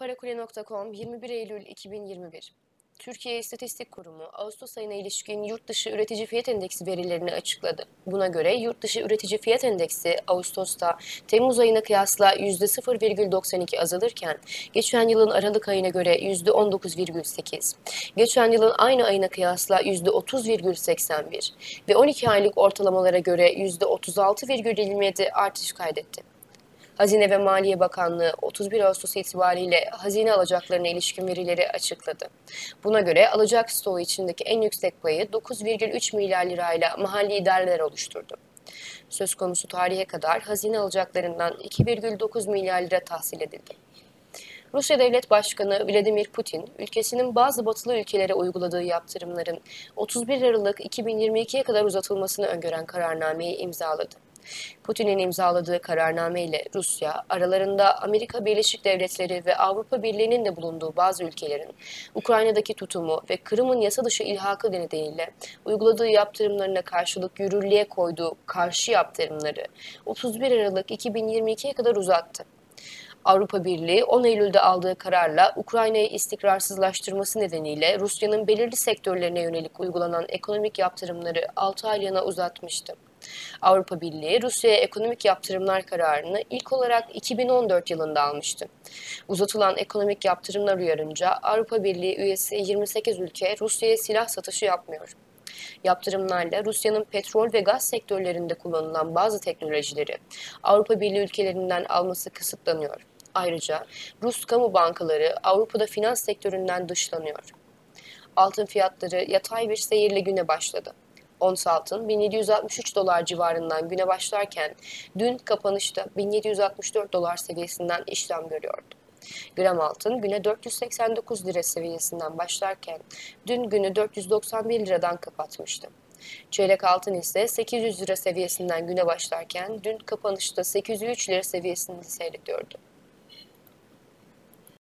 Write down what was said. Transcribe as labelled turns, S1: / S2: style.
S1: Parakule.com 21 Eylül 2021 Türkiye İstatistik Kurumu Ağustos ayına ilişkin yurt dışı üretici fiyat endeksi verilerini açıkladı. Buna göre yurt dışı üretici fiyat endeksi Ağustos'ta Temmuz ayına kıyasla %0,92 azalırken geçen yılın Aralık ayına göre %19,8, geçen yılın aynı ayına kıyasla %30,81 ve 12 aylık ortalamalara göre %36,27 artış kaydetti. Hazine ve Maliye Bakanlığı 31 Ağustos itibariyle hazine alacaklarına ilişkin verileri açıkladı. Buna göre alacak stoğu içindeki en yüksek payı 9,3 milyar lirayla mahalli idareler oluşturdu. Söz konusu tarihe kadar hazine alacaklarından 2,9 milyar lira tahsil edildi. Rusya Devlet Başkanı Vladimir Putin, ülkesinin bazı batılı ülkelere uyguladığı yaptırımların 31 Aralık 2022'ye kadar uzatılmasını öngören kararnameyi imzaladı. Putin'in imzaladığı kararname ile Rusya, aralarında Amerika Birleşik Devletleri ve Avrupa Birliği'nin de bulunduğu bazı ülkelerin Ukrayna'daki tutumu ve Kırım'ın yasa dışı ilhakı nedeniyle uyguladığı yaptırımlarına karşılık yürürlüğe koyduğu karşı yaptırımları 31 Aralık 2022'ye kadar uzattı. Avrupa Birliği 10 Eylül'de aldığı kararla Ukrayna'yı istikrarsızlaştırması nedeniyle Rusya'nın belirli sektörlerine yönelik uygulanan ekonomik yaptırımları 6 aylığına uzatmıştı. Avrupa Birliği Rusya'ya ekonomik yaptırımlar kararını ilk olarak 2014 yılında almıştı. Uzatılan ekonomik yaptırımlar uyarınca Avrupa Birliği üyesi 28 ülke Rusya'ya silah satışı yapmıyor. Yaptırımlarla Rusya'nın petrol ve gaz sektörlerinde kullanılan bazı teknolojileri Avrupa Birliği ülkelerinden alması kısıtlanıyor. Ayrıca Rus kamu bankaları Avrupa'da finans sektöründen dışlanıyor. Altın fiyatları yatay bir seyirle güne başladı. Ons altın 1763 dolar civarından güne başlarken dün kapanışta 1764 dolar seviyesinden işlem görüyordu. Gram altın güne 489 lira seviyesinden başlarken dün günü 491 liradan kapatmıştı. Çeyrek altın ise 800 lira seviyesinden güne başlarken dün kapanışta 803 lira seviyesinde seyrediyordu.